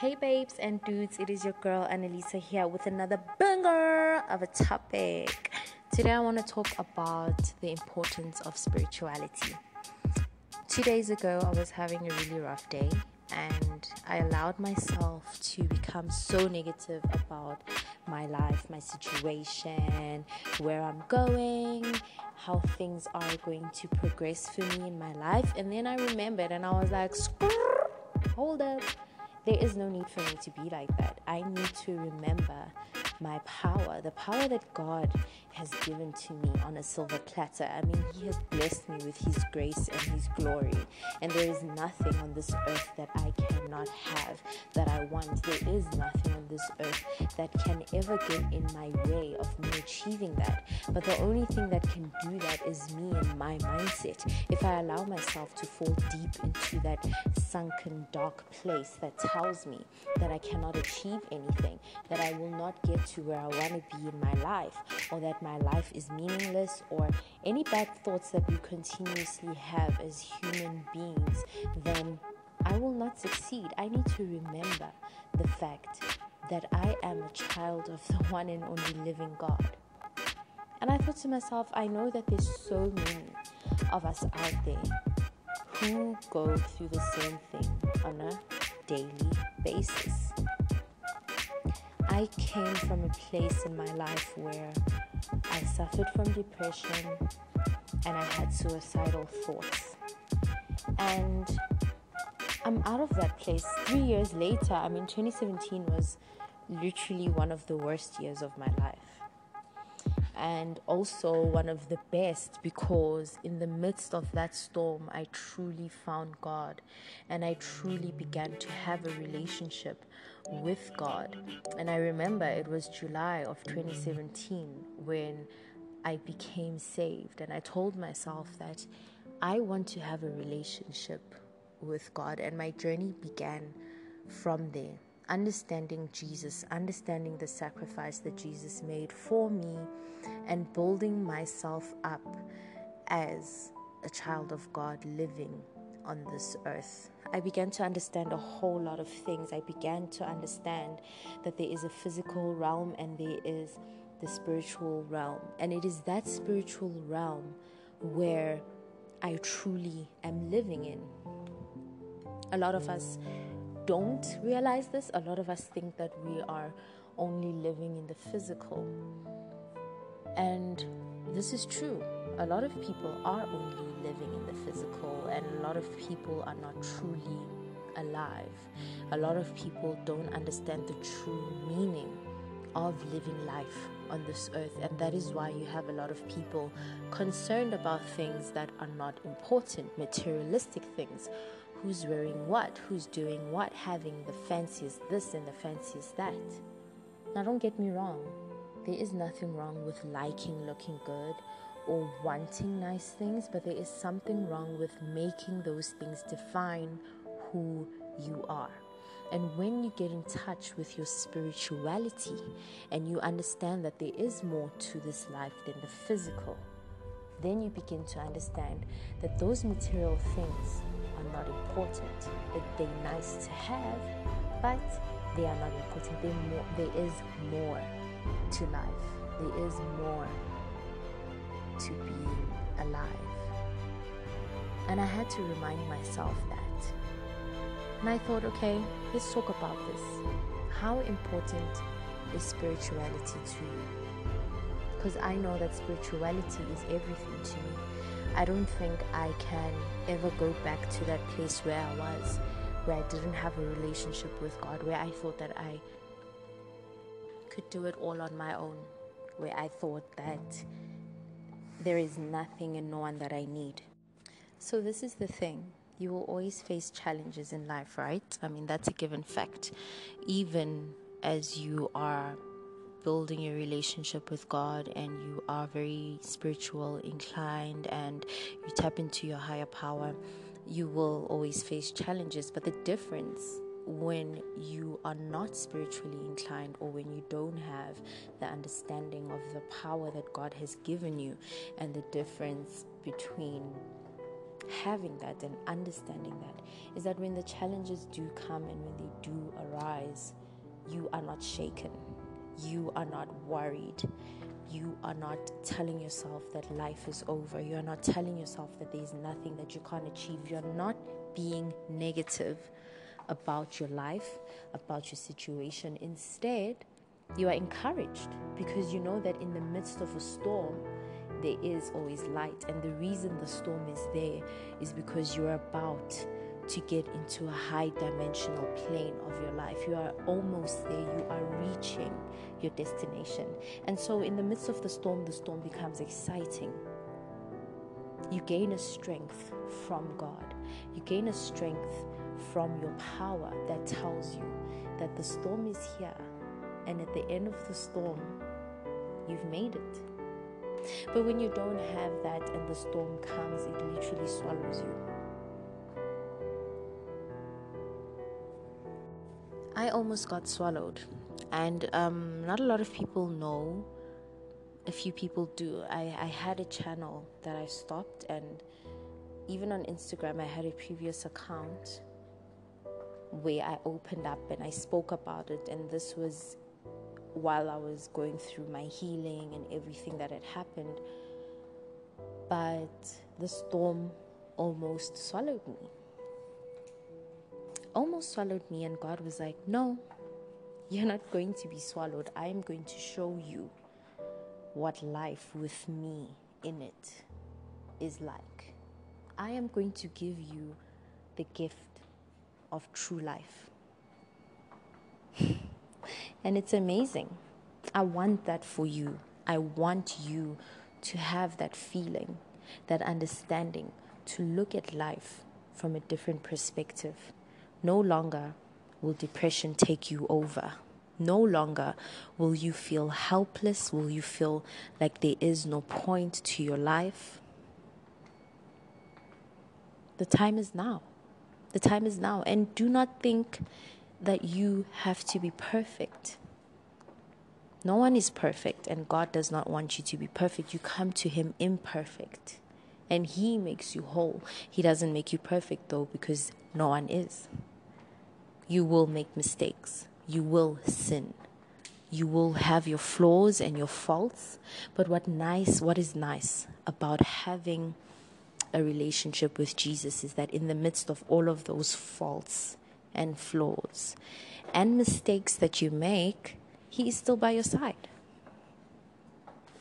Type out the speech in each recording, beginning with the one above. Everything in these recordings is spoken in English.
Hey babes and dudes, it is your girl Anelisa here with another banger of a topic. Today I want to talk about the importance of spirituality. Two days ago I was having a really rough day and I allowed myself to become so negative about my life, my situation, where I'm going, how things are going to progress for me in my life. And then I remembered and I was like, hold up there is no need for me to be like that. I need to remember my power, the power that God has given to me on a silver platter. I mean, He has blessed me with His grace and His glory. And there is nothing on this earth that I cannot have, that I want. There is nothing on this earth that can ever get in my way of me achieving that. But the only thing that can do that is me and my mindset. If I allow myself to fall deep into that sunken, dark place that tells me that I cannot achieve anything, that I will not get to where I want to be in my life, or that my life is meaningless, or any bad thoughts that we continuously have as human beings, then I will not succeed. I need to remember the fact that I am a child of the one and only living God. And I thought to myself, I know that there's so many of us out there who go through the same thing on a daily basis. I came from a place in my life where I suffered from depression and I had suicidal thoughts. And I'm out of that place three years later. I mean, 2017 was literally one of the worst years of my life and also one of the best because in the midst of that storm, I truly found God and I truly began to have a relationship with God. And I remember it was July of mm-hmm. 2017 when I became saved, and I told myself that I want to have a relationship with God, and my journey began from there understanding Jesus, understanding the sacrifice that Jesus made for me, and building myself up as a child of God living on this earth. I began to understand a whole lot of things. I began to understand that there is a physical realm and there is the spiritual realm. And it is that spiritual realm where I truly am living in. A lot of us don't realize this, a lot of us think that we are only living in the physical. And this is true. A lot of people are only living in the physical, and a lot of people are not truly alive. A lot of people don't understand the true meaning of living life on this earth, and that is why you have a lot of people concerned about things that are not important, materialistic things who's wearing what, who's doing what, having the fanciest this and the fanciest that. Now, don't get me wrong, there is nothing wrong with liking looking good or wanting nice things, but there is something wrong with making those things define who you are. And when you get in touch with your spirituality and you understand that there is more to this life than the physical, then you begin to understand that those material things are not important. That they're nice to have, but they are not important. More, there is more to life. There is more to being alive. And I had to remind myself that. And I thought, okay, let's talk about this. How important is spirituality to you? Because I know that spirituality is everything to me. I don't think I can ever go back to that place where I was, where I didn't have a relationship with God, where I thought that I could do it all on my own, where I thought that there is nothing and no one that I need. So, this is the thing. You will always face challenges in life, right? I mean, that's a given fact. Even as you are building a relationship with God and you are very spiritual inclined and you tap into your higher power, you will always face challenges. But the difference when you are not spiritually inclined or when you don't have the understanding of the power that God has given you and the difference between having that and understanding that is that when the challenges do come and when they do arise, you are not shaken. You are not worried. You are not telling yourself that life is over. You are not telling yourself that there's nothing that you can't achieve. You're not being negative about your life, about your situation. Instead, you are encouraged because you know that in the midst of a storm, there is always light. And the reason the storm is there is because you're about to get into a high dimensional plane of your life. You are almost there, you are reaching your destination. And so, in the midst of the storm, the storm becomes exciting. You gain a strength from God, you gain a strength from your power that tells you that the storm is here, and at the end of the storm, you've made it. But when you don't have that and the storm comes, it literally swallows you. I almost got swallowed, and um, not a lot of people know. A few people do. I, I had a channel that I stopped, and even on Instagram, I had a previous account where I opened up and I spoke about it, and this was while I was going through my healing and everything that had happened. But the storm almost swallowed me. Almost swallowed me, and God was like, No, you're not going to be swallowed. I am going to show you what life with me in it is like. I am going to give you the gift of true life. And it's amazing. I want that for you. I want you to have that feeling, that understanding, to look at life from a different perspective. No longer will depression take you over. No longer will you feel helpless, will you feel like there is no point to your life. The time is now. The time is now. And do not think that you have to be perfect. No one is perfect, and God does not want you to be perfect. You come to Him imperfect, and He makes you whole. He doesn't make you perfect, though, because no one is. You will make mistakes, you will sin. You will have your flaws and your faults, but what nice, what is nice about having a relationship with Jesus is that in the midst of all of those faults and flaws and mistakes that you make, He is still by your side.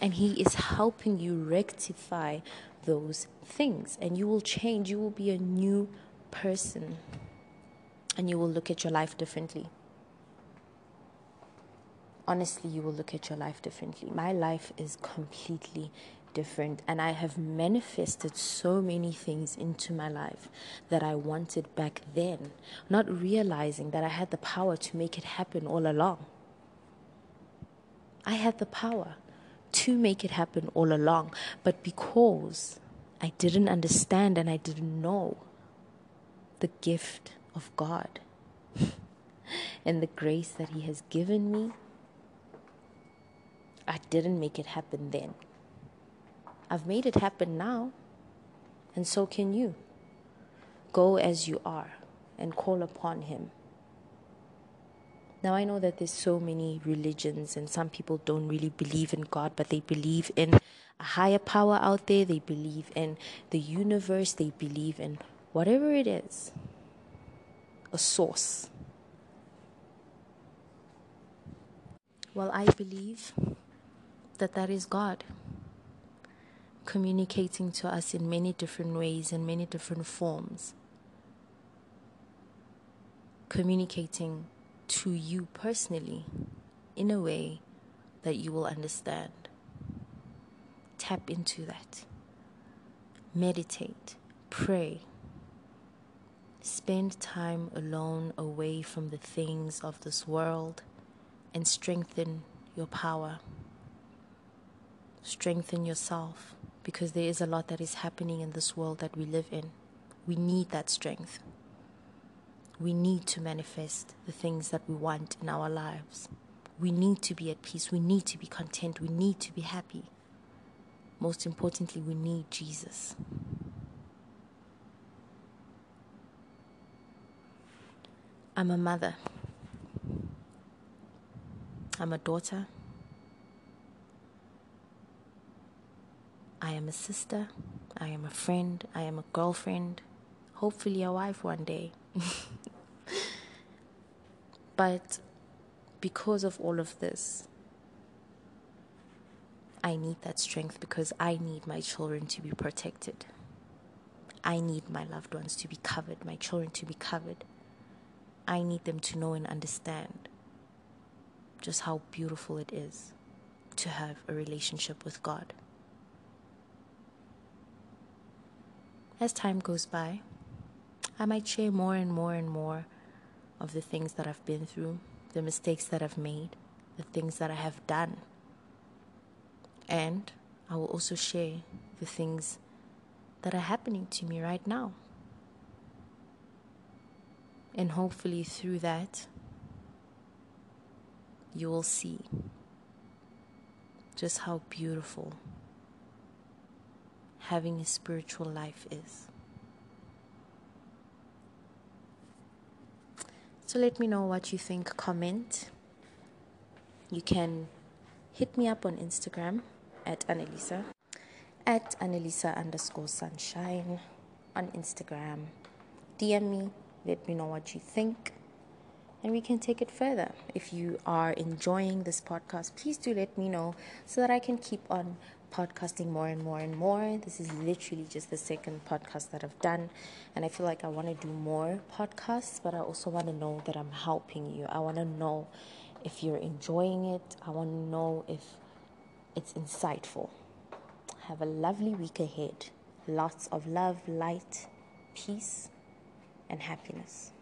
And He is helping you rectify those things. And you will change. You will be a new person. And you will look at your life differently. Honestly, you will look at your life differently. My life is completely different and I have manifested so many things into my life that I wanted back then, not realizing that I had the power to make it happen all along. I had the power to make it happen all along, but because I didn't understand and I didn't know the gift of God and the grace that He has given me, I didn't make it happen then. I've made it happen now, and so can you. Go as you are and call upon Him. Now, I know that there's so many religions, and some people don't really believe in God, but they believe in a higher power out there. They believe in the universe. They believe in whatever it is a source. Well, I believe that that is God communicating to us in many different ways, in many different forms. Communicating to you personally in a way that you will understand. Tap into that. Meditate. Pray. Spend time alone away from the things of this world and strengthen your power strengthen yourself because there is a lot that is happening in this world that we live in. We need that strength. We need to manifest the things that we want in our lives. We need to be at peace. We need to be content. We need to be happy. Most importantly, we need Jesus. I'm a mother. I'm a daughter. I am a sister. I am a friend. I am a girlfriend. Hopefully, a wife one day. but because of all of this, I need that strength because I need my children to be protected. I need my loved ones to be covered, my children to be covered. I need them to know and understand just how beautiful it is to have a relationship with God. As time goes by, I might share more and more and more of the things that I've been through, the mistakes that I've made, the things that I have done. And I will also share the things that are happening to me right now. And hopefully, through that, you will see just how beautiful having a spiritual life is. So let me know what you think. Comment. You can hit me up on Instagram at Anelisa, at Anelisa underscore sunshine on Instagram. DM me, let me know what you think and we can take it further. If you are enjoying this podcast, please do let me know so that I can keep on podcasting more and more and more. This is literally just the second podcast that I've done, and I feel like I want to do more podcasts, but I also want to know that I'm helping you. I want to know if you're enjoying it, I want to know if it's insightful. Have a lovely week ahead. Lots of love, light, peace, and happiness.